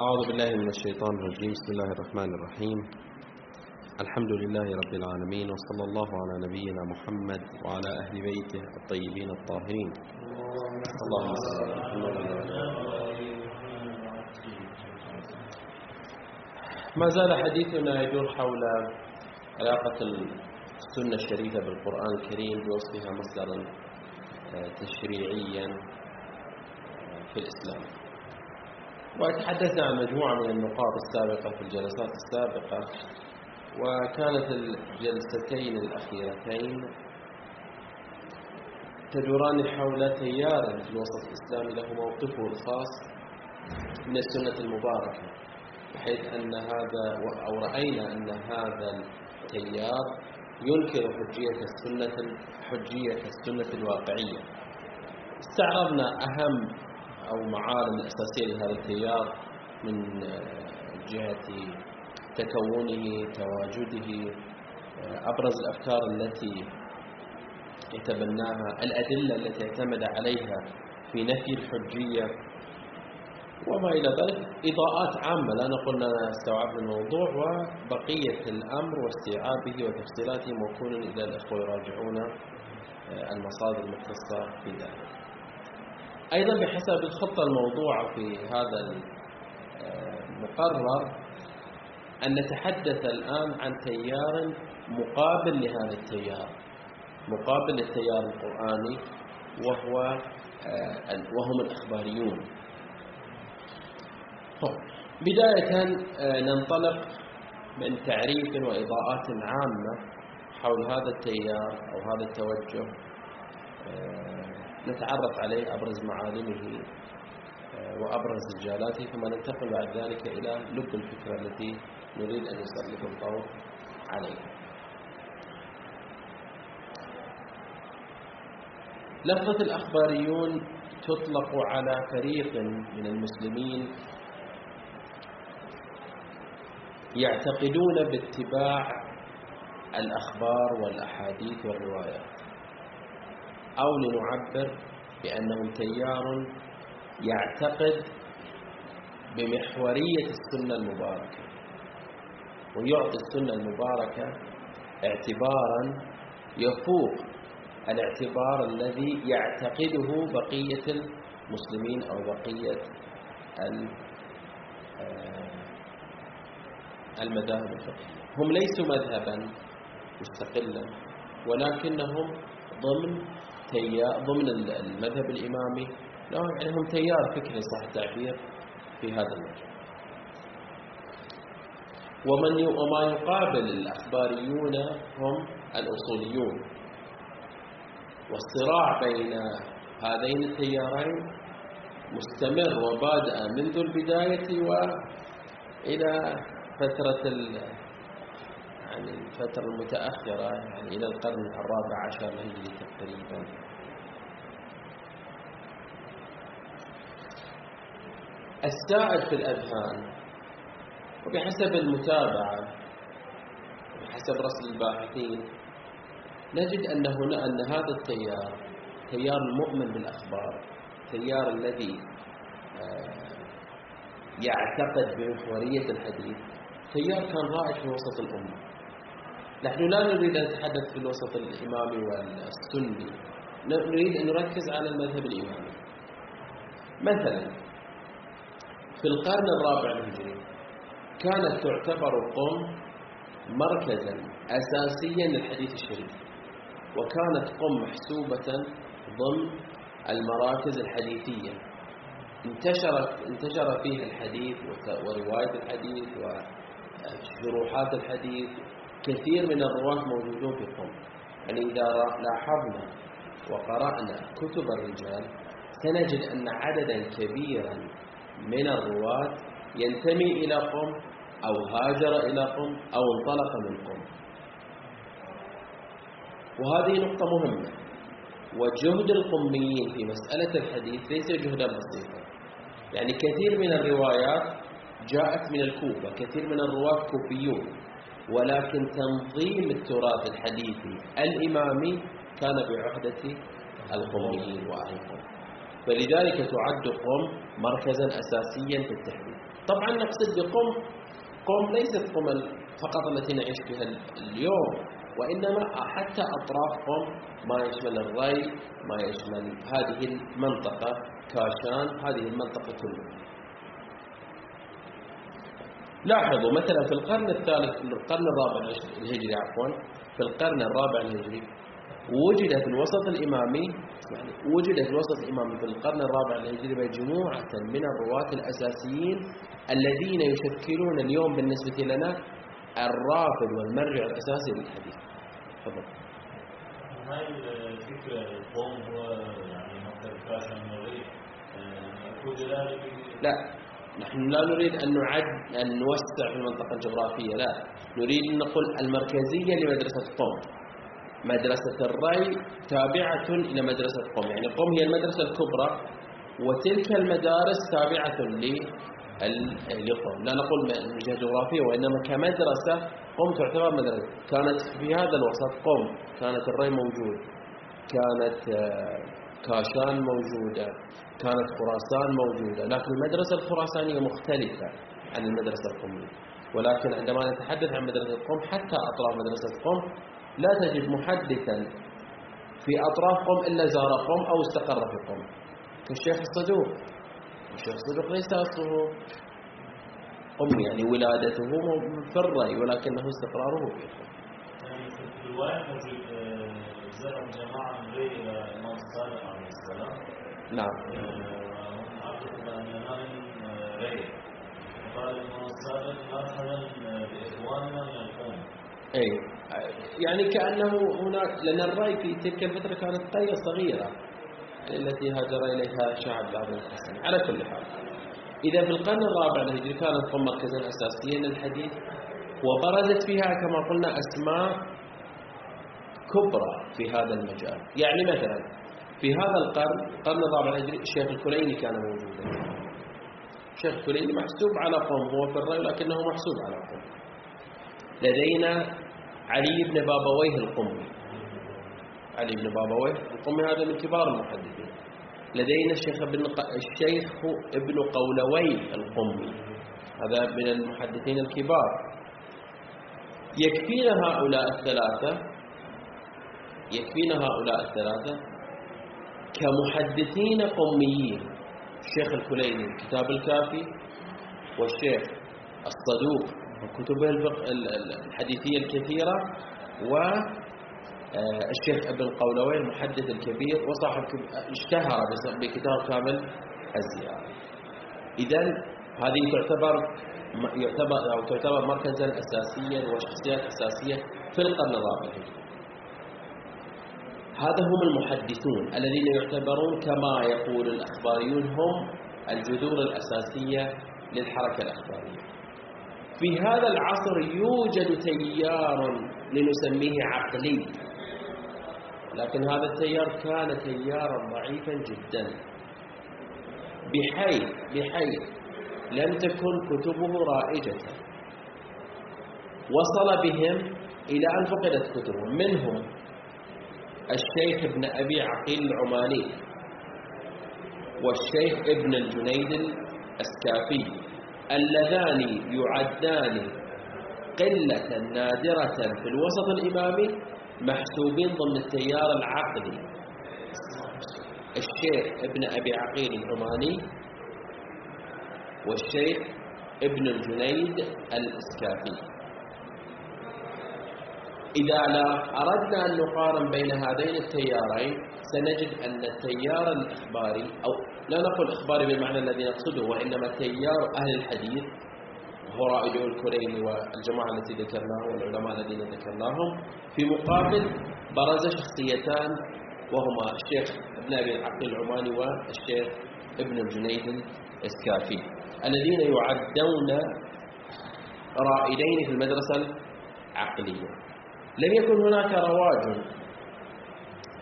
أعوذ بالله من الشيطان الرجيم. بسم الله الرحمن الرحيم. الحمد لله رب العالمين وصلى الله على نبينا محمد وعلى أهل بيته الطيبين الطاهرين. اللهم صل على محمد. ما زال حديثنا يدور حول علاقة السنة الشريفة بالقرآن الكريم بوصفها مصدرا آه، تشريعيا آه، في الإسلام. وتحدثنا عن مجموعة من النقاط السابقة في الجلسات السابقة وكانت الجلستين الأخيرتين تدوران حول تيار في الوسط الإسلامي له موقفه الخاص من السنة المباركة بحيث أن هذا أو رأينا أن هذا التيار ينكر حجية السنة حجية السنة الواقعية. استعرضنا أهم أو معالم الأساسية لهذا التيار من جهة تكونه تواجده أبرز الأفكار التي يتبناها الأدلة التي اعتمد عليها في نفي الحجية وما إلى ذلك إضاءات عامة لا نقول أننا استوعبنا الموضوع وبقية الأمر واستيعابه وتفصيلاته موكول إلى الأخوة يراجعون المصادر المختصة في ذلك. أيضا بحسب الخطة الموضوعة في هذا المقرر أن نتحدث الآن عن تيار مقابل لهذا التيار. مقابل للتيار القرآني وهو وهم الأخباريون. بداية ننطلق من تعريف وإضاءات عامة حول هذا التيار أو هذا التوجه نتعرف عليه أبرز معالمه وأبرز رجالاته ثم ننتقل بعد ذلك إلى لب الفكرة التي نريد أن نسلط الضوء عليها. لفظة الأخباريون تطلق على فريق من المسلمين يعتقدون باتباع الأخبار والأحاديث والروايات. أو لنعبر بأنهم تيار يعتقد بمحورية السنة المباركة. ويعطي السنة المباركة اعتبارا يفوق الاعتبار الذي يعتقده بقية المسلمين أو بقية المذاهب الفقهية. هم ليسوا مذهبا مستقلا ولكنهم ضمن تيار ضمن المذهب الإمامي. يعني هم تيار فكري صح التعبير في هذا المجال. ومن وما يقابل الأخباريون هم الأصوليون. والصراع بين هذين التيارين مستمر وبادئ منذ البداية وإلى فترة يعني الفترة المتأخرة يعني إلى القرن الرابع عشر الهجري تقريبا. السائد في الأذهان وبحسب المتابعة وبحسب رسل الباحثين نجد أن هنا أن هذا التيار تيار المؤمن بالأخبار تيار الذي يعتقد بمحورية الحديث تيار كان رائج في وسط الأمة. نحن لا نريد أن نتحدث في الوسط الإمامي والسني. نريد أن نركز على المذهب الإمامي. مثلا في القرن الرابع الهجري كانت تعتبر قم مركزا أساسيا للحديث الشريف. وكانت قم محسوبة ضمن المراكز الحديثية. انتشرت انتشر فيها الحديث ورواية الحديث وشروحات الحديث كثير من الرواة موجودون في قم يعني إذا لاحظنا وقرأنا كتب الرجال سنجد أن عددا كبيرا من الرواة ينتمي إلى قم أو هاجر إلى قم أو انطلق من قم وهذه نقطة مهمة. وجهد القميين في مسألة الحديث ليس جهدا بسيطا. يعني كثير من الروايات جاءت من الكوفة كثير من الرواة كوفيون. ولكن تنظيم التراث الحديثي الإمامي كان بعهدة القميين وأهل القم فلذلك تعد قم مركزا أساسيا في التحديث. طبعا نقصد بقم قم ليست قم فقط التي نعيش بها اليوم وإنما حتى أطراف قم ما يشمل الري ما يشمل هذه المنطقة كاشان هذه المنطقة كلها. لاحظوا مثلا في القرن الثالث القرن الرابع الهجري عفوا في القرن الرابع الهجري وجد في الوسط الإمامي يعني وجد في الوسط الإمامي في القرن الرابع الهجري مجموعة من الرواة الأساسيين الذين يشكلون اليوم بالنسبة لنا الرافد والمرجع الأساسي للحديث. تفضل. هاي الفكرة القوم هو يعني مثل فاشن لا. نحن لا نريد أن نعد أن نوسع في المنطقة الجغرافية لا. نريد أن نقول المركزية لمدرسة قم مدرسة الري تابعة إلى مدرسة قم يعني قم هي المدرسة الكبرى وتلك المدارس تابعة لقم لا نقول من جهة جغرافية وإنما كمدرسة قم تعتبر مدرسة. كانت في هذا الوسط قم كانت الري موجود. كانت آه، كاشان موجودة. كانت خراسان موجودة. لكن المدرسة الخراسانية مختلفة عن المدرسة القمية ولكن عندما نتحدث عن مدرسة قم حتى أطراف مدرسة قم لا تجد محدثا في أطراف قم إلا زار قم أو استقر في قم كالشيخ الصدوق. الشيخ الصدوق ليس أصله قم يعني ولادته في الري ولكنه استقراره في قم يعني في الرواية موجود آه، زرع جماعة من غير الإمام الصادق عليه السلام. نعم. أي يعني كأنه هناك لأن الرأي في تلك الفترة كانت قرية صغيرة التي هاجر إليها شعب بعض الحسن. على كل حال. إذا في القرن الرابع الهجري كانت قم مركزا أساسيا للحديث وبرزت فيها كما قلنا أسماء كبرى في هذا المجال. يعني مثلا في هذا القرن القرن الرابع الهجري الشيخ الكليني كان موجودا. الشيخ الكليني محسوب على قوم هو في الرأي لكنه محسوب على قوم. لدينا علي بن بابويه القمي. علي بن بابويه القمي هذا من كبار المحدثين. لدينا الشيخ ابن الشيخ ابن قولوي القمي. هذا من المحدثين الكبار. يكفينا هؤلاء الثلاثة يكفينا هؤلاء الثلاثة كمحدثين قوميين الشيخ الكليني كتاب الكافي والشيخ الصدوق وكتبه الحديثية الكثيرة والشيخ ابن قولوي المحدث الكبير وصاحب اشتهر بكتاب كامل الزيارة. إذا هذه تعتبر يعتبر أو تعتبر مركزا أساسيا وشخصيات أساسية في القرن الرابع. هذا هم المحدثون الذين يعتبرون كما يقول الأخباريون هم الجذور الأساسية للحركة الأخبارية. في هذا العصر يوجد تيار لنسميه عقلي لكن هذا التيار كان تيارا ضعيفا جدا. بحيث بحيث لم تكن كتبه رائجة. وصل بهم إلى أن فقدت كتبهم. منهم الشيخ ابن أبي عقيل العماني والشيخ ابن الجنيد الأسكافي اللذان يعدان قلة نادرة في الوسط الإمامي محسوبين ضمن التيار العقلي الشيخ ابن أبي عقيل العماني والشيخ ابن الجنيد الإسكافي. إذا لا أردنا أن نقارن بين هذين التيارين سنجد أن التيار الإخباري أو لا نقول إخباري بالمعنى الذي نقصده وإنما تيار أهل الحديث هو رائد الكريمي والجماعة التي ذكرناهم والعلماء الذين ذكرناهم في مقابل برز شخصيتان وهما الشيخ ابن أبي العقل العماني والشيخ ابن الجنيد الإسكافي الذين يعدون رائدين في المدرسة العقلية. لم يكن هناك رواج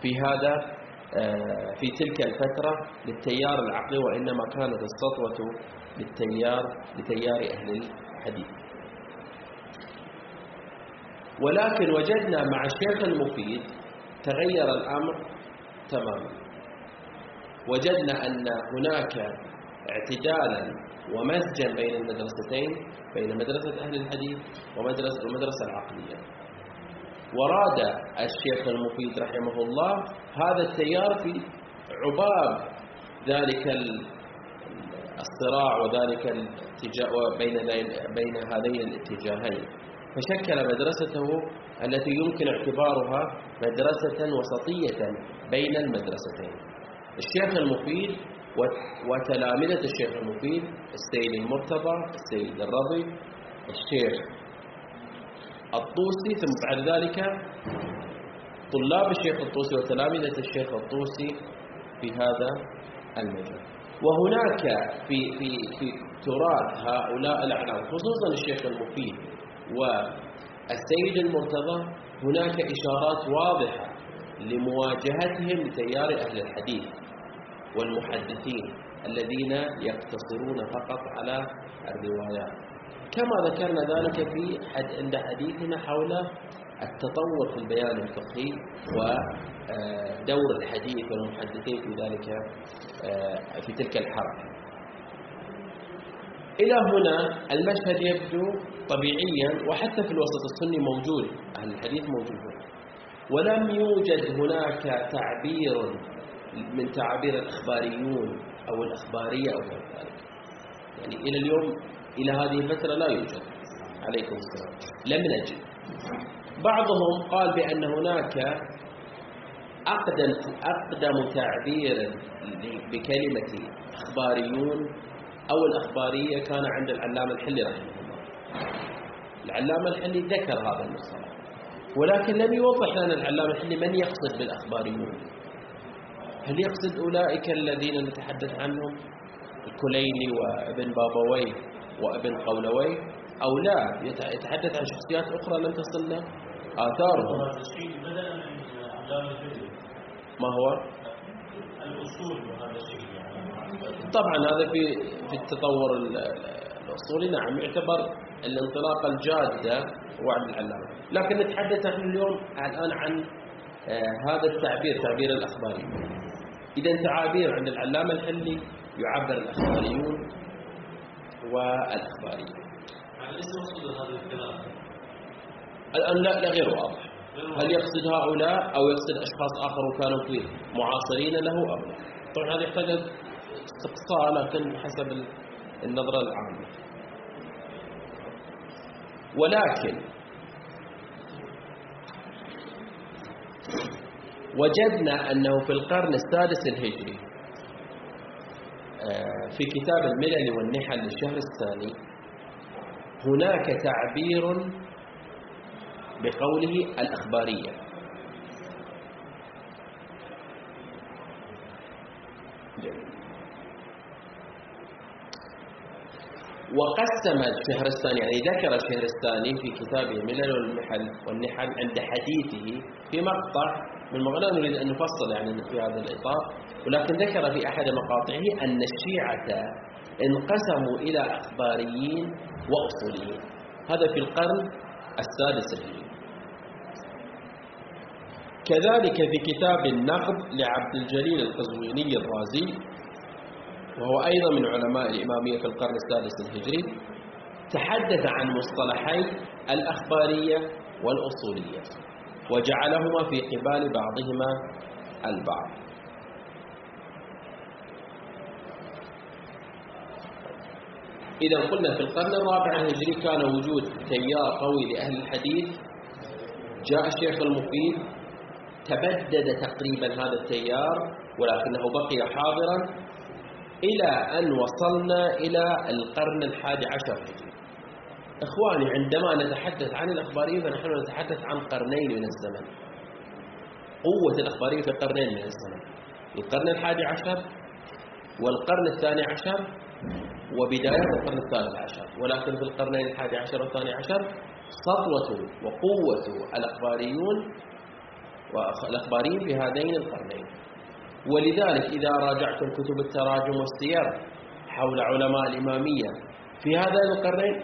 في هذا آه، في تلك الفترة للتيار العقلي وإنما كانت السطوة للتيار لتيار أهل الحديث. ولكن وجدنا مع الشيخ المفيد تغير الأمر تماما. وجدنا أن هناك اعتدالا ومزجا بين المدرستين بين مدرسة أهل الحديث ومدرسة المدرسة العقلية. وراد الشيخ المفيد رحمه الله هذا التيار في عباب ذلك الصراع وذلك الاتجاه بين بين هذين الاتجاهين. فشكل مدرسته التي يمكن اعتبارها مدرسة وسطية بين المدرستين. الشيخ المفيد وتلامذة الشيخ المفيد السيد المرتضى السيد الرضي الشيخ الطوسي ثم بعد ذلك طلاب الشيخ الطوسي وتلامذة الشيخ الطوسي في هذا المجال. وهناك في في في تراث هؤلاء الأعلام خصوصا الشيخ المفيد والسيد المرتضى هناك إشارات واضحة لمواجهتهم لتيار أهل الحديث والمحدثين الذين يقتصرون فقط على الروايات. كما ذكرنا ذلك في حد عند حديثنا حول التطور في البيان الفقهي ودور الحديث والمحدثين في ذلك آه، في تلك الحركة. إلى هنا المشهد يبدو طبيعيا وحتى في الوسط السني موجود أهل الحديث موجودون ولم يوجد هناك تعبير من تعابير الأخباريون أو الأخبارية أو غير ذلك. يعني إلى اليوم إلى هذه الفترة لا يوجد. عليكم السلام. لم نجد. بعضهم قال بأن هناك أقدم, أقدم تعبير بكلمة أخباريون أو الأخبارية كان عند العلامة الحلي رحمه الله. العلامة الحلي ذكر هذا المصطلح. ولكن لم يوضح لنا العلامة الحلي من يقصد بالأخباريون. هل يقصد أولئك الذين نتحدث عنهم؟ الكليني وابن بابوي وأبن قولوي أو لا يتحدث عن شخصيات أخرى لم تصلنا الفيديو ما هو؟ الأصول طبعا هذا في في التطور الأصولي. نعم يعتبر الانطلاقة الجادة وعد العلامة. لكن نتحدث نحن اليوم الآن عن آه، هذا التعبير تعبير الأخباري. إذا تعابير عند العلامة الحلي يعبر الأخباريون والأخبارية يعني الآن لا لا غير واضح. هل يقصد هؤلاء أو يقصد أشخاص آخرون كانوا في معاصرين له أو لا؟ طبعا هذا يحتاج استقصاء لكن حسب النظرة العامة ولكن وجدنا أنه في القرن السادس الهجري في كتاب الملل والنحل للشهر الثاني هناك تعبير بقوله الأخبارية. وقسم الشهرستاني يعني ذكر الشهرستاني في كتابه الملل والنحل والنحل عند حديثه في مقطع من المغنى نريد أن نفصل يعني في هذا الإطار ولكن ذكر في أحد مقاطعه أن الشيعة انقسموا إلى أخباريين وأصوليين. هذا في القرن السادس الهجري. كذلك في كتاب النقد لعبد الجليل القزويني الرازي وهو أيضا من علماء الإمامية في القرن السادس الهجري تحدث عن مصطلحي الأخبارية والأصولية وجعلهما في قبال بعضهما البعض. إذا قلنا في القرن الرابع الهجري كان وجود تيار قوي لأهل الحديث جاء الشيخ المفيد تبدد تقريبا هذا التيار ولكنه بقي حاضرا إلى أن وصلنا إلى القرن الحادي عشر هجري. إخواني عندما نتحدث عن الأخبارية فنحن نتحدث عن قرنين من الزمن. قوة الأخبارية في قرنين من الزمن. القرن الحادي عشر والقرن الثاني عشر وبداية القرن الثالث عشر. ولكن في القرنين الحادي عشر والثاني عشر سطوة وقوة الأخباريون والأخباريين في هذين القرنين. ولذلك إذا راجعتم كتب التراجم والسير حول علماء الإمامية في هذين القرنين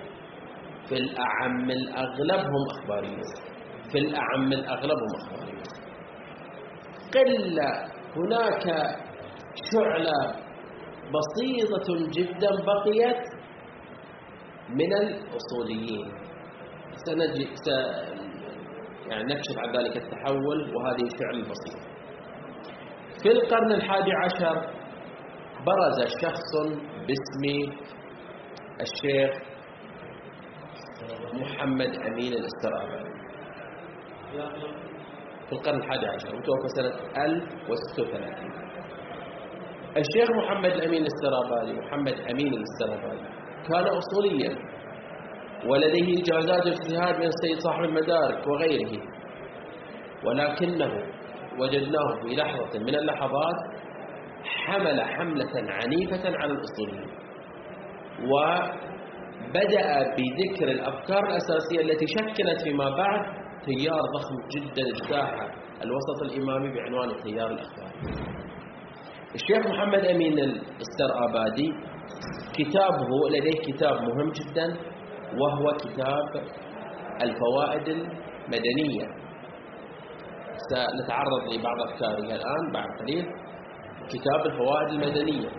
في الأعم الأغلب هم أخباريون في الأعم الأغلب هم أخباريون قل هناك شعلة بسيطة جدا بقيت من الأصوليين. سنجي س... يعني نكشف عن ذلك التحول وهذه الفعل البسيط في القرن الحادي عشر برز شخص باسم الشيخ محمد أمين الأسترابي. في القرن الحادي عشر وتوفى سنة 1036 الشيخ محمد الأمين الاسترابالي محمد أمين الاسترابالي كان أصوليا ولديه إجازات اجتهاد من السيد صاحب المدارك وغيره ولكنه وجدناه في لحظة من اللحظات حمل حملة عنيفة على الأصوليين وبدأ بذكر الأفكار الأساسية التي شكلت فيما بعد تيار ضخم جدا اجتاح الوسط الإمامي بعنوان التيار الأخباري الشيخ محمد أمين السرآبادي كتابه لديه كتاب مهم جدا وهو كتاب الفوائد المدنية. سنتعرض لبعض أفكاره الآن بعد قليل. كتاب الفوائد المدنية.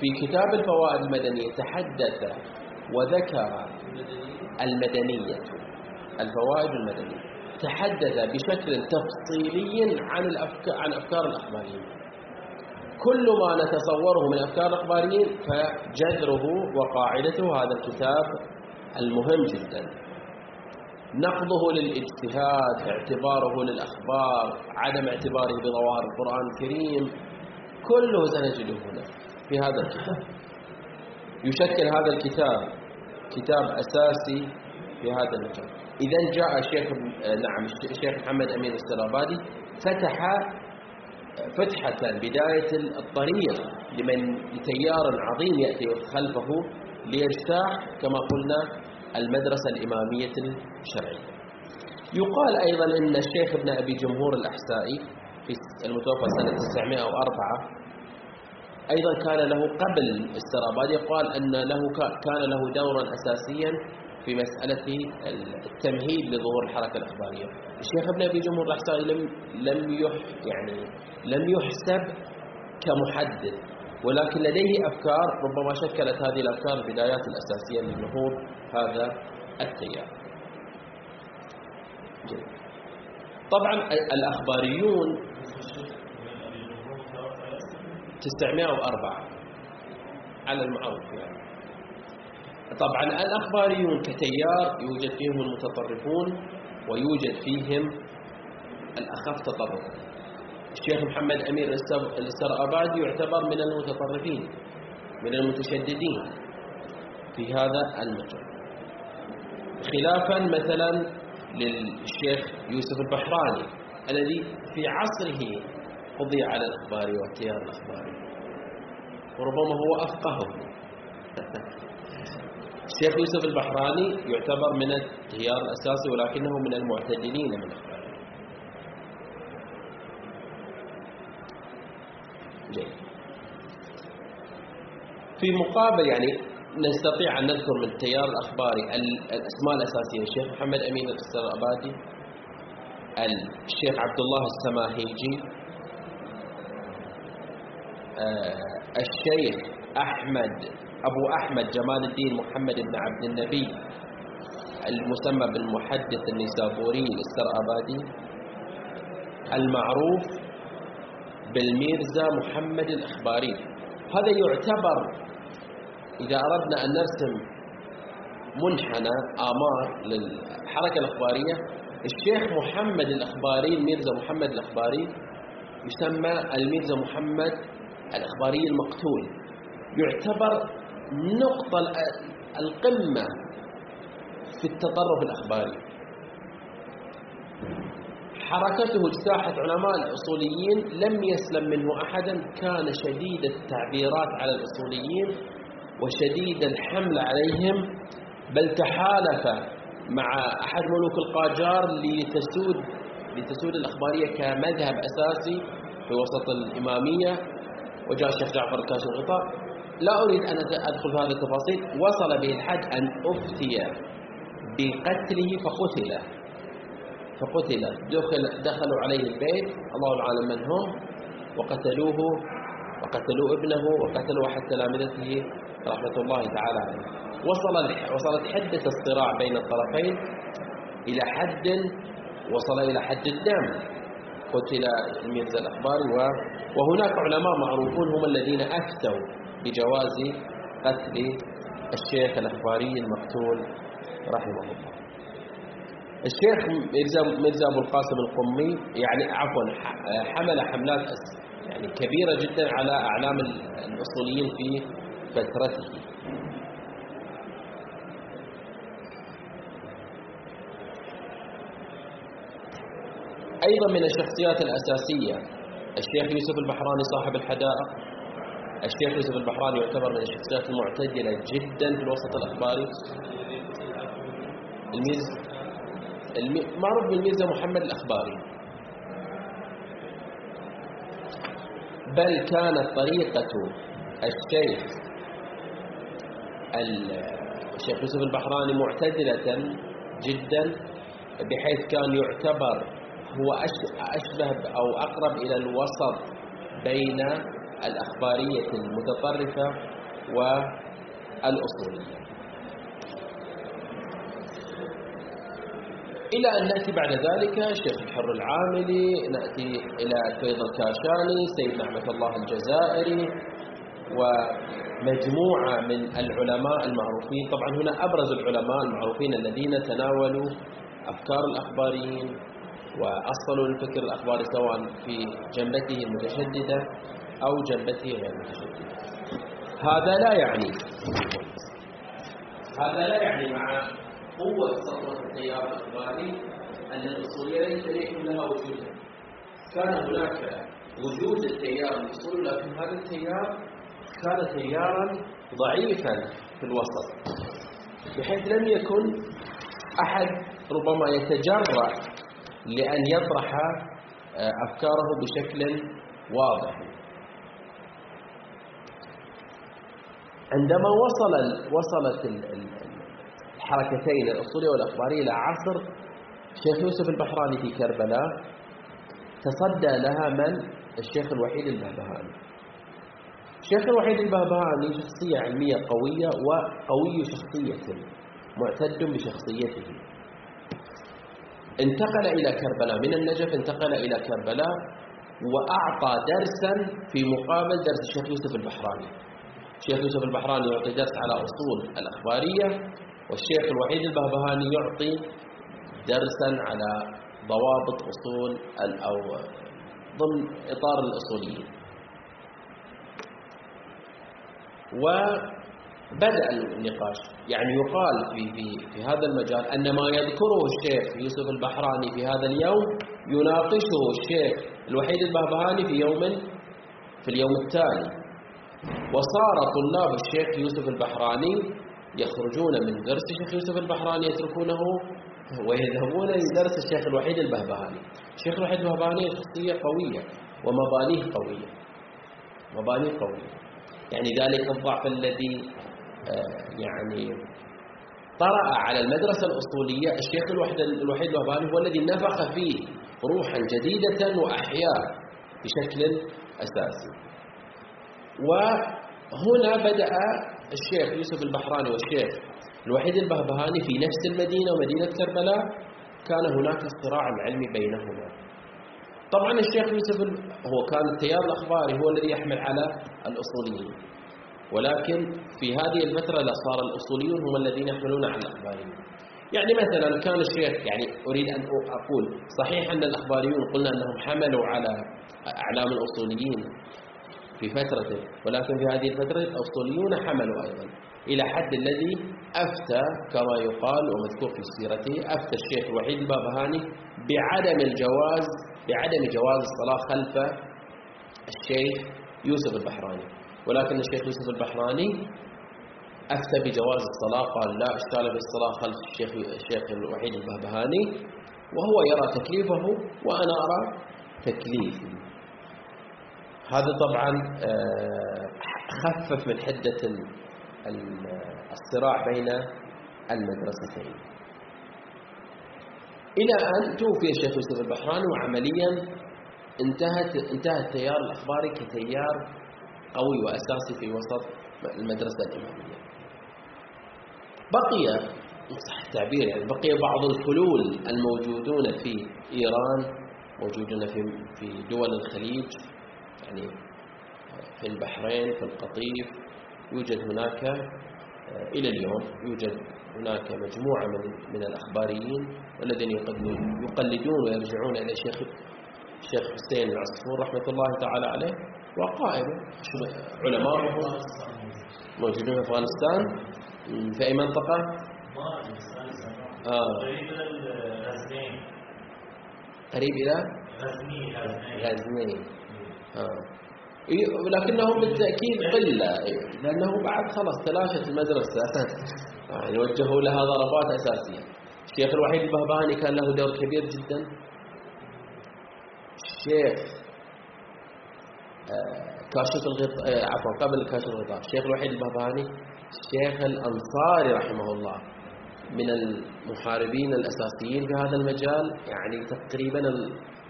في كتاب الفوائد المدنية تحدث وذكر المدنية الفوائد المدنية. تحدث بشكل تفصيلي عن الأفكار عن أفكار الأخباريين. كل ما نتصوره من أفكار الأخباريين فجذره وقاعدته هذا الكتاب المهم جدا. نقضه للاجتهاد اعتباره للأخبار عدم اعتباره بظواهر القرآن الكريم كله سنجده هنا في هذا الكتاب. يشكل هذا الكتاب كتاب أساسي في هذا المجال إذا جاء الشيخ نعم الشيخ محمد أمين السرابادي فتح فتحة بداية الطريق لمن لتيار عظيم يأتي خلفه ليجتاح كما قلنا المدرسة الإمامية الشرعية. يقال أيضا أن الشيخ ابن أبي جمهور الأحسائي في المتوفى سنة 904 أيضا كان له قبل السرابادي يقال أن له كان له دورا أساسيا في مسألة التمهيد لظهور الحركة الأخبارية. الشيخ ابن أبي جمهور الأحسائي لم لم يح يعني لم يحسب كمحدث. ولكن لديه أفكار ربما شكلت هذه الأفكار البدايات الأساسية للنهوض هذا التيار. طبعا الأخباريون 904 على المعروف يعني. طبعا الأخباريون كتيار يوجد فيهم المتطرفون ويوجد فيهم الأخف تطرفا الشيخ محمد أمير السرآبادي يعتبر من المتطرفين من المتشددين في هذا المجال. خلافا مثلا للشيخ يوسف البحراني الذي في عصره قضي على الأخبار والتيار الأخباري وربما هو أفقهه. الشيخ يوسف البحراني يعتبر من التيار الأساسي ولكنه من المعتدلين من الأخبار جيد في مقابل يعني نستطيع أن نذكر من التيار الأخباري الأسماء الأساسية. الشيخ محمد أمين السرابادي الشيخ عبد الله السماهيجي آه، الشيخ أحمد أبو أحمد جمال الدين محمد بن عبد النبي المسمى بالمحدث النيسابوري السرابادي المعروف بالميرزا محمد الإخباري. هذا يعتبر إذا أردنا أن نرسم منحنى آمار للحركة الإخبارية الشيخ محمد الإخباري الميرزا محمد الإخباري يسمى الميرزا محمد الإخباري المقتول. يعتبر نقطة القمة في التطرف الأخباري. حركته اجتاحت علماء الأصوليين لم يسلم منه أحدا كان شديد التعبيرات على الأصوليين. وشديد الحمل عليهم بل تحالف مع أحد ملوك القاجار لتسود لتسود الأخبارية كمذهب أساسي في وسط الإمامية. وجاء الشيخ جعفر الكاشف الغطاء لا أريد أن أدخل في هذه التفاصيل. وصل به الحد أن أفتي بقتله فقتل فقتل. دخل دخلوا عليه البيت الله العالم من هم وقتلوه وقتلوا ابنه وقتلوا أحد تلامذته رحمة الله تعالى عليه. وصل وصلت حدة الصراع بين الطرفين إلى حد وصل إلى حد الدم. قتل الميرزا الأخباري وهناك علماء معروفون هم الذين أفتوا بجواز قتل الشيخ الأخباري المقتول رحمه الله. الشيخ ميرزا أبو القاسم القمي يعني عفوا حمل حملات يعني كبيرة جدا على أعلام الأصوليين في فترته أيضا من الشخصيات الأساسية الشيخ يوسف البحراني صاحب الحدائق. الشيخ يوسف البحراني يعتبر من الشخصيات المعتدلة جدا في الوسط الأخباري. الميز معروف بالميرزا محمد الأخباري. بل كانت طريقة الشيخ الشيخ يوسف البحراني معتدلة جدا بحيث كان يعتبر هو أشبه أو أقرب إلى الوسط بين الأخبارية المتطرفة والأصولية. إلى أن نأتي بعد ذلك الشيخ الحر العاملي نأتي إلى فيض الكاشاني سيد نعمة الله الجزائري ومجموعة من العلماء المعروفين. طبعا هنا أبرز العلماء المعروفين الذين تناولوا أفكار الأخباريين وأصلوا الفكر الأخباري سواء في جنبته المتشددة أو جنبته غير المتشددة هذا لا يعني هذا لا يعني مع قوة سطوة التيار الأخباري أن الأصولية ليس ليكن لها وجود كان هناك وجود التيار الأصولي لكن هذا التيار كان تيارا ضعيفا في الوسط بحيث لم يكن أحد ربما يتجرأ لأن يطرح آه، أفكاره بشكل واضح. عندما وصل وصلت الحركتين الأصولية والأخبارية إلى عصر الشيخ يوسف البحراني في كربلاء تصدى لها من؟ الشيخ الوحيد البهبهاني. الشيخ الوحيد البهبهاني شخصية علمية قوية وقوي شخصية معتد بشخصيته. انتقل إلى كربلاء. من النجف انتقل إلى كربلاء وأعطى درسا في مقابل درس الشيخ يوسف البحراني. الشيخ يوسف البحراني يعطي درس على أصول الأخبارية والشيخ الوحيد البهبهاني يعطي درسا على ضوابط أصول أو ضمن إطار الأصوليين. وبدأ النقاش. يعني يقال في, في, في هذا المجال أن ما يذكره الشيخ يوسف البحراني في هذا اليوم يناقشه الشيخ الوحيد البهبهاني في يوم في اليوم التالي وصار طلاب الشيخ يوسف البحراني يخرجون من درس الشيخ يوسف البحراني يتركونه ويذهبون لدرس الشيخ الوحيد البهبهاني. الشيخ الوحيد البهبهاني شخصية قوية ومبانيه قوية مبانيه قوية. يعني ذلك الضعف الذي آه، يعني طرأ على المدرسة الأصولية. الشيخ الوحيد الوحيد البهبهاني هو الذي نفخ فيه روحا جديدة وأحياء بشكل أساسي. وهنا بدأ الشيخ يوسف البحراني والشيخ الوحيد البهبهاني في نفس المدينة ومدينة كربلاء. كان هناك الصراع العلمي بينهما. طبعا الشيخ يوسف هو كان التيار الأخباري هو الذي يحمل على الأصوليين. ولكن في هذه الفترة لا صار الأصوليون هم الذين يحملون على الأخباريين. يعني مثلا كان الشيخ يعني أريد أن أقول صحيح أن الأخباريون قلنا أنهم حملوا على أعلام الأصوليين في فترة ولكن في هذه الفترة الأسطوليون حملوا أيضا. إلى حد الذي أفتى كما يقال ومذكور في سيرته أفتى الشيخ الوحيد البابهاني بعدم الجواز بعدم جواز الصلاة خلف الشيخ يوسف البحراني. ولكن الشيخ يوسف البحراني أفتى بجواز الصلاة قال لا اشتغل بالصلاة خلف الشيخ الشيخ الوحيد البهبهاني وهو يرى تكليفه وأنا أرى تكليفي. هذا طبعا آه، خفف من حدة الصراع بين المدرستين. إلى أن توفي الشيخ يوسف البحراني وعمليا انتهت انتهى التيار الأخباري كتيار قوي وأساسي في وسط المدرسة الإمامية. بقي صح التعبير يعني بقي بعض الفلول الموجودون في إيران موجودون في في دول الخليج يعني في البحرين في القطيف. يوجد هناك آه، إلى اليوم يوجد هناك مجموعة من من الأخباريين والذين يقلدون ويرجعون إلى شيخ الشيخ حسين العصفور رحمة الله تعالى عليه وقائمة علماء موجودون في أفغانستان في أي منطقة؟ آه. قريب إلى غزنين آه. ولكنهم بالتأكيد قلة لأنه بعد خلاص تلاشت المدرسة يعني وجهوا لها ضربات أساسية الشيخ الوحيد البهباني كان له دور كبير جدا. الشيخ آه، كاشف الغطاء آه، عفوا قبل كاشف الغطاء الشيخ الوحيد البهباني الشيخ الأنصاري رحمه الله من المحاربين الأساسيين في هذا المجال. يعني تقريبا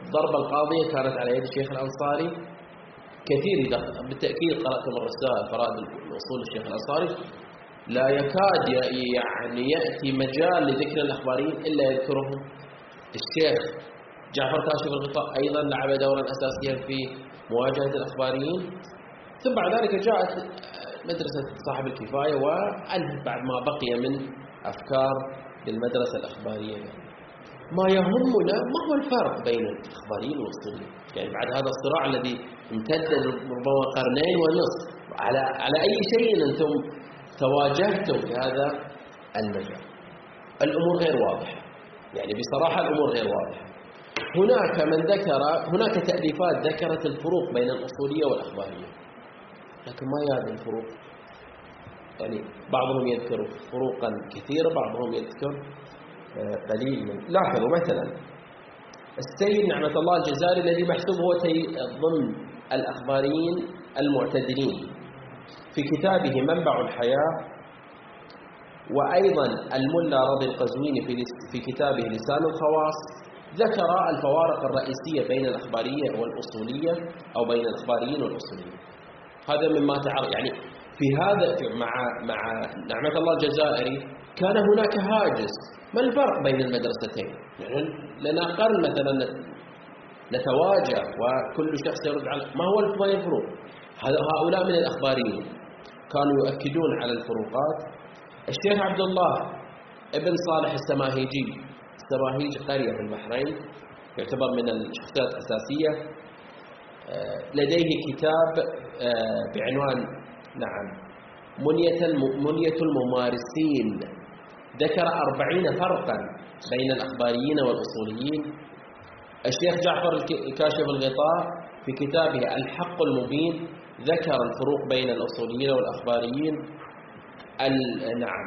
الضربة القاضية كانت على يد الشيخ الأنصاري. كثير بالتأكيد قرأت الرسائل فرائد الأصول الشيخ الأنصاري. لا يكاد يعني يأتي مجال لذكر الأخباريين إلا يذكرهم الشيخ جعفر كاشف الغطاء أيضا لعب دورا أساسيا في مواجهة الأخباريين. ثم بعد ذلك جاءت مدرسة صاحب الكفاية وأنهت بعد ما بقي من أفكار للمدرسة الأخبارية. ما يهمنا ما هو الفرق بين الأخباريين والأصوليين يعني بعد هذا الصراع الذي امتد ربما قرنين ونصف على على أي شيء أنتم تواجهتم في هذا المجال الأمور غير واضحة. يعني بصراحة الأمور غير واضحة. هناك من ذكر هناك تأليفات ذكرت الفروق بين الأصولية والأخبارية. لكن ما هذه الفروق؟ يعني بعضهم يذكر فروقا كثيرة بعضهم يذكر آه، قليل من لاحظوا مثلا السيد نعمة الله الجزائري الذي محسوب هو ضمن الأخباريين المعتدلين. في كتابه منبع الحياة وأيضا الملا رضي القزويني في كتابه لسان الخواص ذكر الفوارق الرئيسية بين الأخبارية والأصولية أو بين الأخباريين والأصوليين. هذا مما تعرف يعني في هذا مع مع نعمة الله الجزائري كان هناك هاجس. ما الفرق بين المدرستين؟ يعني لنا قرن مثلا نتواجه وكل شخص يرد على ما هو الفروق هؤلاء من الأخباريين. كانوا يؤكدون على الفروقات. الشيخ عبد الله ابن صالح السماهيجي السماهيج قرية في البحرين يعتبر من الشخصيات الأساسية آه، لديه كتاب آه، بعنوان نعم منية منية الممارسين. ذكر أربعين فرقا بين الأخباريين والأصوليين. الشيخ جعفر كاشف الغطاء في كتابه الحق المبين ذكر الفروق بين الأصوليين والأخباريين. نعم.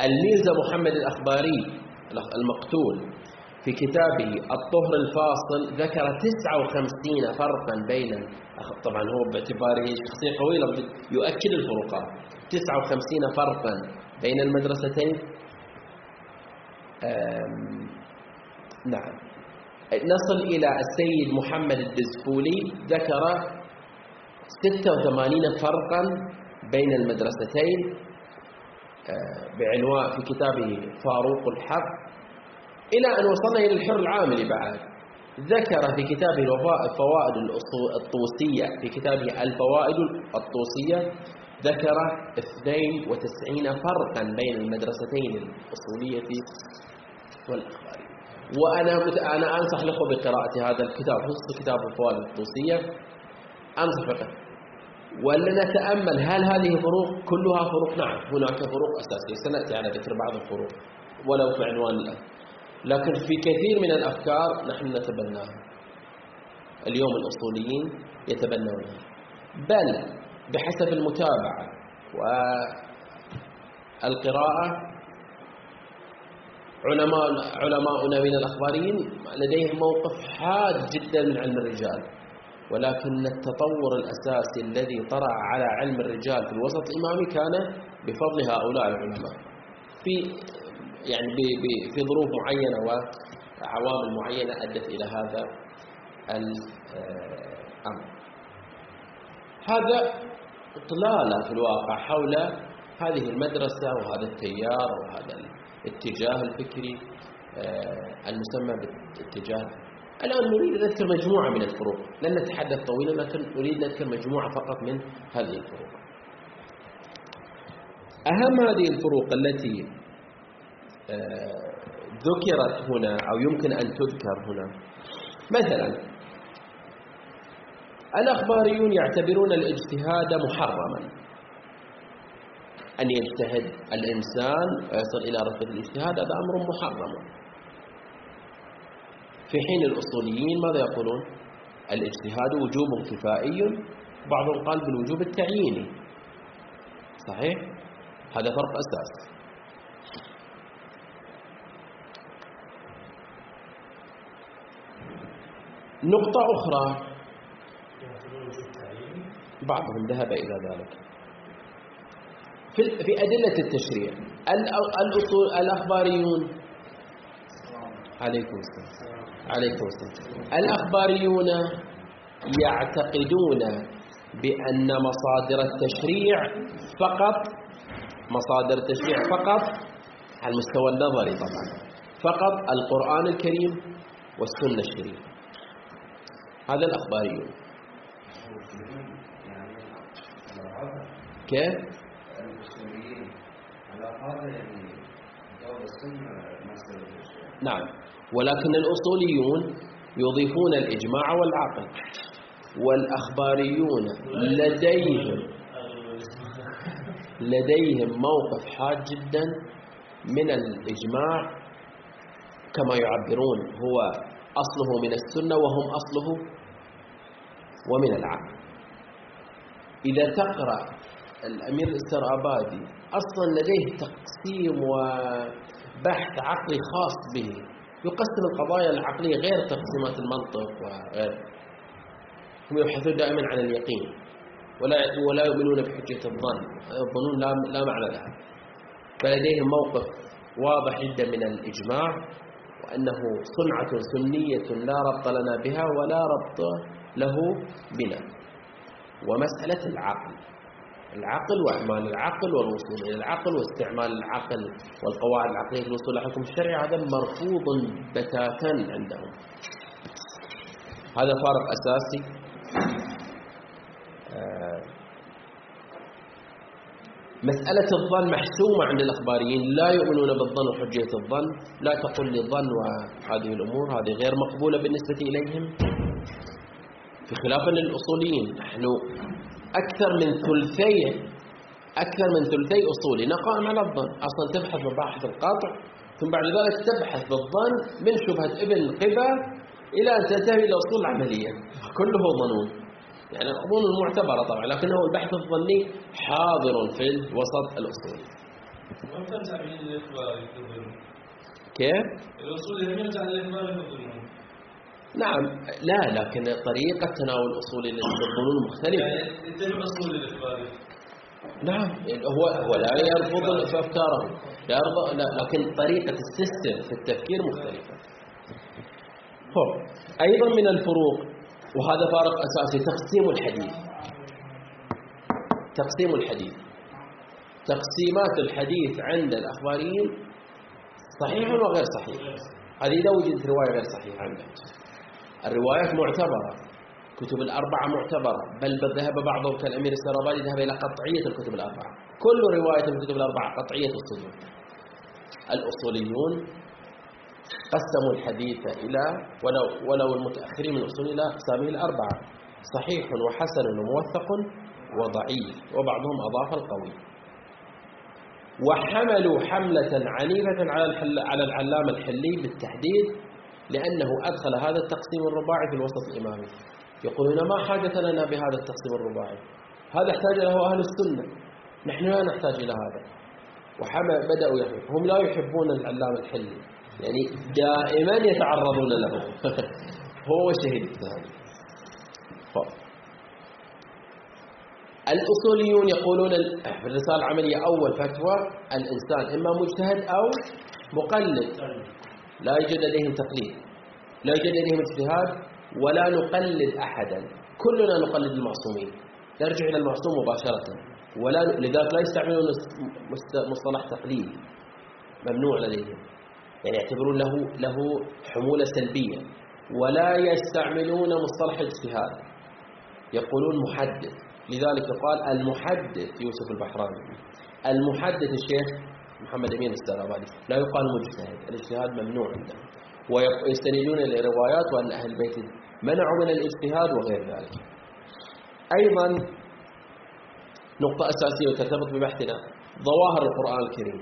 الميرزا محمد الأخباري المقتول في كتابه الطهر الفاصل ذكر 59 فرقا بين طبعا هو باعتباره شخصية قوية يؤكد الفروقات 59 فرقا بين المدرستين. نعم. نصل إلى السيد محمد الدزفولي ذكر 86 فرقا بين المدرستين آه، بعنوان في كتابه فاروق الحق إلى أن وصلنا إلى الحر العاملي بعد. ذكر في كتابه الفوائد الطوسية. في كتابه الفوائد الطوسية ذكر 92 فرقا بين المدرستين الأصولية والأخبارية. وأنا أنا أنصح الأخوة بقراءة هذا الكتاب. خصوصا كتاب الفوائد الطوسية. أنصح بقراءة ولا نتأمل هل هذه فروق؟ كلها فروق نعم. هناك فروق أساسية. سنأتي على ذكر بعض الفروق ولو في عنوان الآن. لكن في كثير من الأفكار نحن نتبناها. اليوم الأصوليين يتبنونها. بل بحسب المتابعة والقراءة علماء علماؤنا من الأخباريين لديهم موقف حاد جدا من علم الرجال. ولكن التطور الأساسي الذي طرأ على علم الرجال في الوسط الإمامي كان بفضل هؤلاء العلماء. في يعني في ظروف معينة وعوامل معينة أدت إلى هذا الأمر هذا إطلالة في الواقع حول هذه المدرسة وهذا التيار وهذا الاتجاه الفكري آه، المسمى بالاتجاه الآن نريد أن نذكر مجموعة من الفروق. لن نتحدث طويلا لكن نريد أن نذكر مجموعة فقط من هذه الفروق. أهم هذه الفروق التي آه، ذكرت هنا أو يمكن أن تذكر هنا مثلا الأخباريون يعتبرون الاجتهاد محرما. أن يجتهد الإنسان ويصل إلى رتبة الاجتهاد هذا أمر محرم. في حين الأصوليين ماذا يقولون؟ الاجتهاد وجوب كفائي بعضهم قال بالوجوب التعييني. صحيح؟ هذا فرق أساس. نقطة أخرى. بعضهم ذهب إلى ذلك. في أدلة التشريع الأخباريون عليكم السلام. عليكم السلام. الأخباريون يعتقدون بأن مصادر التشريع فقط مصادر التشريع فقط على المستوى النظري طبعا. فقط القرآن الكريم والسنة الشريفة هذا الأخباريون كيف؟ المسلمين على هذا يعني نعم. ولكن الأصوليون يضيفون الإجماع والعقل والأخباريون لديهم لديهم موقف حاد جدا من الإجماع كما يعبرون هو أصله من السنة وهم أصله ومن العقل. إذا تقرأ الأمير السرابادي أصلا لديه تقسيم وبحث عقلي خاص به. يقسم القضايا العقلية غير تقسيمات المنطق وغير. هم يبحثون دائما عن اليقين ولا ولا يؤمنون بحجة الظن. الظنون لا لا معنى لها. فلديهم موقف واضح جدا من الإجماع وأنه صنعة سنية لا ربط لنا بها ولا ربط له بنا. ومسألة العقل. العقل وإعمال العقل والوصول إلى العقل واستعمال العقل والقواعد العقلية للوصول إلى الحكم الشرعي هذا مرفوض بتاتا عندهم. هذا فارق أساسي. آه، مسألة الظن محسومة عند الأخباريين لا يؤمنون بالظن وحجية الظن لا تقل لي الظن وهذه الأمور هذه غير مقبولة بالنسبة إليهم. في خلاف للأصوليين نحن أكثر من ثلثي أكثر من ثلثي أصولي. قائم على الظن أصلا تبحث مباحث القطع ثم بعد ذلك تبحث بالظن من شبهة ابن قبة إلى أن تنتهي إلى أصول العملية كله ظنون. يعني الظنون المعتبرة طبعا لكنه البحث الظني حاضر في الوسط الأصولي. كيف؟ الأصول يرجع للإخبار نعم. لا لكن طريقة تناول أصول الظنون مختلفة يعني أصول نعم. هو هو لا يرفض أفكاره لا يرضى لا لكن طريقة السيستم في التفكير مختلفة. هو أيضا من الفروق وهذا فارق أساسي تقسيم الحديث. تقسيم الحديث. تقسيمات الحديث عند الأخباريين صحيح وغير صحيح. هذه إذا وجدت رواية غير صحيحة عندهم الروايات معتبرة كتب الأربعة معتبرة بل ذهب بعضهم كالأمير السرابادي ذهب إلى قطعية الكتب الأربعة. كل رواية من الكتب الأربعة قطعية الصدور. الأصوليون قسموا الحديث إلى ولو, ولو المتأخرين من الأصول إلى أقسامه الأربعة. صحيح وحسن وموثق وضعيف وبعضهم أضاف القوي. وحملوا حملة عنيفة على على العلامة الحلي بالتحديد لأنه أدخل هذا التقسيم الرباعي في الوسط الإمامي. يقولون ما حاجة لنا بهذا التقسيم الرباعي. هذا احتاج له أهل السنة. نحن لا نحتاج إلى هذا. وحما بدأوا يحبون هم لا يحبون العلام الحلي. يعني دائما يتعرضون له. هو شهيد الثاني الأصوليون يقولون في الرسالة العملية أول فتوى الإنسان إما مجتهد أو مقلد. لا يوجد لديهم تقليد لا يوجد لديهم اجتهاد ولا نقلد أحدا. كلنا نقلد المعصومين. نرجع إلى المعصوم مباشرة. ولا لذلك لا يستعملون مصطلح تقليد ممنوع لديهم يعني يعتبرون له له حمولة سلبية. ولا يستعملون مصطلح اجتهاد. يقولون محدث. لذلك قال المحدث يوسف البحراني. المحدث الشيخ محمد أمين السلاباني لا يقال مجتهد الاجتهاد ممنوع عندهم ويستندون إلى روايات وأن أهل البيت منعوا من الاجتهاد وغير ذلك. أيضا نقطة أساسية وترتبط ببحثنا ظواهر القرآن الكريم.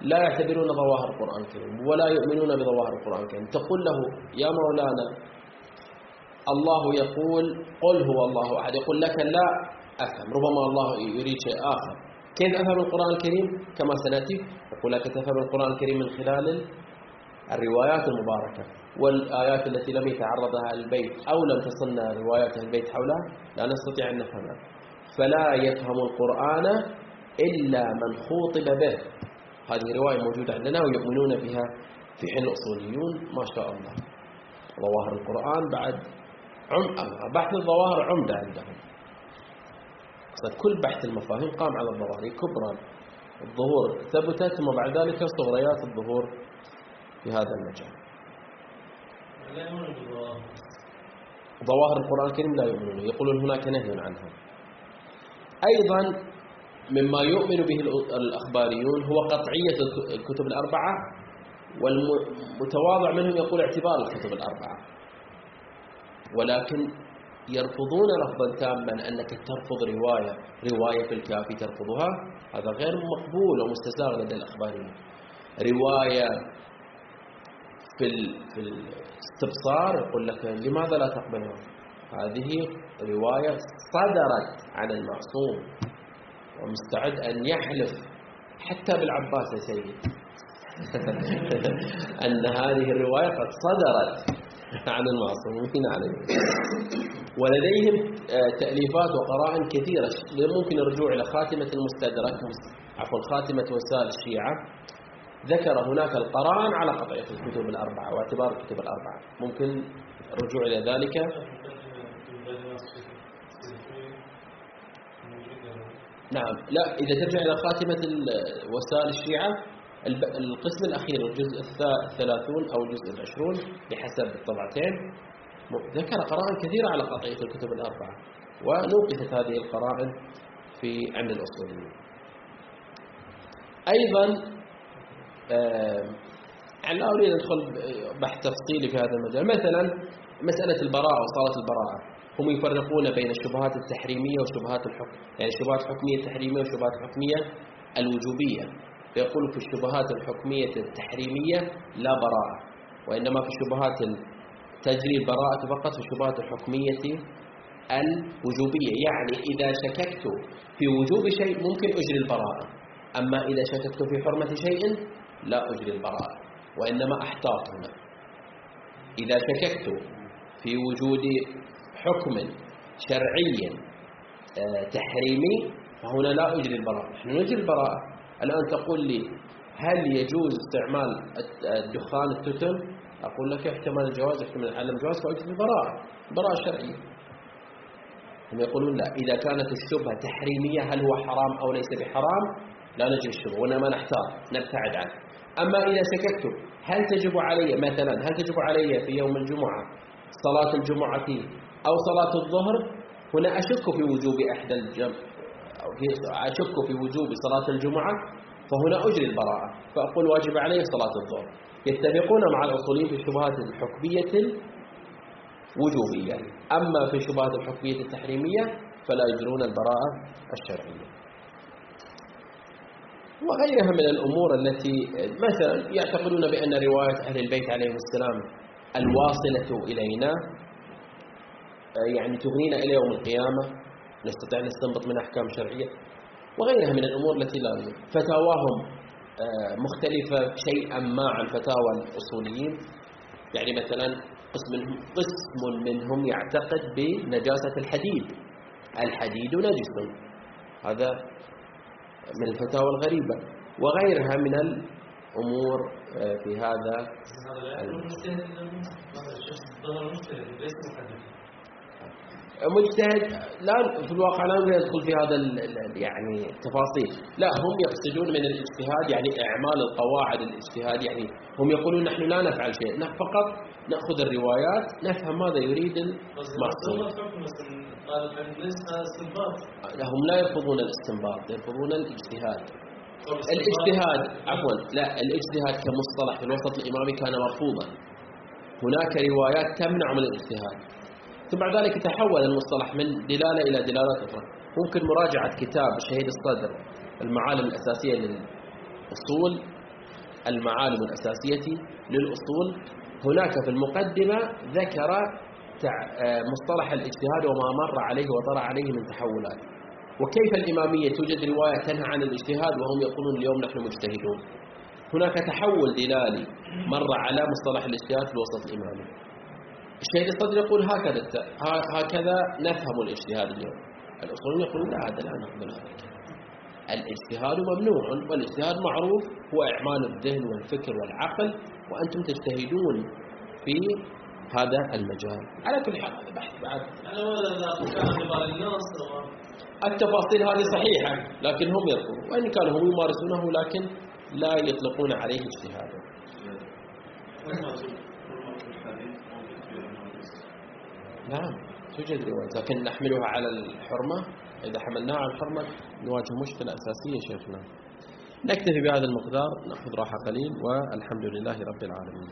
لا يعتبرون ظواهر القرآن الكريم ولا يؤمنون بظواهر القرآن الكريم. تقول له يا مولانا الله يقول قل هو الله أحد يقول لك لا أفهم ربما الله يريد شيء آخر. كيف أفهم القرآن الكريم؟ كما سنأتي يقول لك تفهم القرآن الكريم من خلال الروايات المباركة والآيات التي لم يتعرضها البيت أو لم تصلنا روايات البيت حولها لا نستطيع أن نفهمها. فلا يفهم القرآن إلا من خوطب به. هذه رواية موجودة عندنا ويؤمنون بها في حين الأصوليون ما شاء الله. ظواهر القرآن بعد عم بحث الظواهر عمدة عندهم. أصلا كل بحث المفاهيم قام على الظواهر كبرى الظهور ثبتت ثم بعد ذلك صغريات الظهور في هذا المجال. ظواهر القرآن الكريم لا يؤمنون. يقولون هناك نهي عنها. أيضا مما يؤمن به الأخباريون هو قطعية الكتب الأربعة والمتواضع منهم يقول اعتبار الكتب الأربعة. ولكن يرفضون لفظا تاما أنك ترفض رواية رواية في الكافي ترفضها؟ هذا غير مقبول ومستساغ لدى الأخباريين. رواية في في الاستبصار يقول لك لماذا لا تقبلها؟ هذه رواية صدرت عن المعصوم ومستعد أن يحلف حتى بالعباس يا سيد أن هذه الرواية قد صدرت عن المعصومين عليه. ولديهم آه، تأليفات وقرائن كثيرة. ممكن الرجوع إلى خاتمة المستدرك عفوا خاتمة وسائل الشيعة. ذكر هناك القرائن على قطعية الكتب الأربعة واعتبار الكتب الأربعة. ممكن الرجوع إلى ذلك؟ نعم. لا إذا ترجع إلى خاتمة ال- وسائل الشيعة القسم الأخير الجزء الثلاثون أو الجزء العشرون بحسب الطبعتين. ذكر قرائن كثيرة على قطعية الكتب الأربعة ونوقفت هذه القرائن في عند الأصوليين. أيضا آم، يعني لا أريد أن أدخل بحث تفصيلي في هذا المجال. مثلا مسألة البراءة وصالة البراءة. هم يفرقون بين الشبهات التحريمية وشبهات الحكم. يعني الشبهات الحكمية التحريمية والشبهات الحكمية الوجوبية. فيقول في الشبهات الحكمية التحريمية لا براءة وإنما في الشبهات ال- تجري البراءة فقط في الشبهات الحكمية الوجوبية. يعني إذا شككت في وجوب شيء ممكن أجري البراءة. أما إذا شككت في حرمة شيء لا أجري البراءة وإنما أحتاط هنا. إذا شككت في وجود حكم شرعي آه، تحريمي فهنا لا أجري البراءة. نحن نجري البراءة. الآن تقول لي هل يجوز استعمال الدخان التتن أقول لك احتمال الجواز احتمال عدم الجواز فأجري البراءة براءة شرعية. هم يقولون لا إذا كانت الشبهة تحريمية هل هو حرام أو ليس بحرام؟ لا نجري الشبهة وإنما نحتاط نبتعد عنه. أما إذا شككت هل تجب علي مثلا هل تجب علي في يوم الجمعة صلاة الجمعة أو صلاة الظهر؟ هنا أشك في وجوب أحد الجمع أشك في وجوب صلاة الجمعة فهنا أجري البراءة فأقول واجب علي صلاة الظهر. يتفقون مع الأصوليين في الشبهات الحكمية وجوبية أما في الشبهات الحكمية التحريمية فلا يجرون البراءة الشرعية. وغيرها من الأمور التي مثلا يعتقدون بأن رواية أهل البيت عليهم السلام الواصلة إلينا يعني تغنينا إلى يوم القيامة نستطيع نستنبط من أحكام شرعية وغيرها من الأمور التي لا فتاواهم مختلفة شيئا ما عن فتاوى الأصوليين. يعني مثلا قسم منهم, قسم منهم يعتقد بنجاسة الحديد. الحديد نجس. هذا من الفتاوى الغريبة. وغيرها من الأمور آه، في هذا هذا مجتهد لا في الواقع لا نريد ندخل في هذا يعني التفاصيل. لا هم يقصدون من الاجتهاد يعني إعمال القواعد الاجتهاد يعني هم يقولون نحن لا نفعل شيء نحن فقط نأخذ الروايات نفهم ماذا يريد استنباط. هم لا يرفضون الاستنباط يرفضون الاجتهاد. الاجتهاد عفوا لا الاجتهاد كمصطلح في الوسط الإمامي كان مرفوضا. هناك روايات تمنع من الاجتهاد. ثم بعد ذلك تحول المصطلح من دلالة إلى دلالات أخرى. ممكن مراجعة كتاب شهيد الصدر المعالم الأساسية للأصول المعالم الأساسية للأصول. هناك في المقدمة ذكر مصطلح الاجتهاد وما مر عليه وطرأ عليه من تحولات. وكيف الإمامية توجد رواية تنهى عن الاجتهاد وهم يقولون اليوم نحن مجتهدون؟ هناك تحول دلالي مر على مصطلح الاجتهاد في الوسط الإمامي الشهيد الصدر يقول هكذا هكذا نفهم الاجتهاد اليوم. الأصوليون يقولون لا هذا لا نقبل هذا الكلام الاجتهاد ممنوع والاجتهاد معروف هو إعمال الذهن والفكر والعقل وأنتم تجتهدون في هذا المجال. على كل حال هذا بحث بعد. أنا ولا الناس التفاصيل هذه صحيحة لكن هم يرفضون وإن كانوا هم يمارسونه لكن لا يطلقون عليه اجتهادا. نعم توجد رواية لكن نحملها على الحرمة. إذا حملناها على الحرمة نواجه مشكلة أساسية شيخنا. نكتفي بهذا المقدار نأخذ راحة قليل والحمد لله رب العالمين.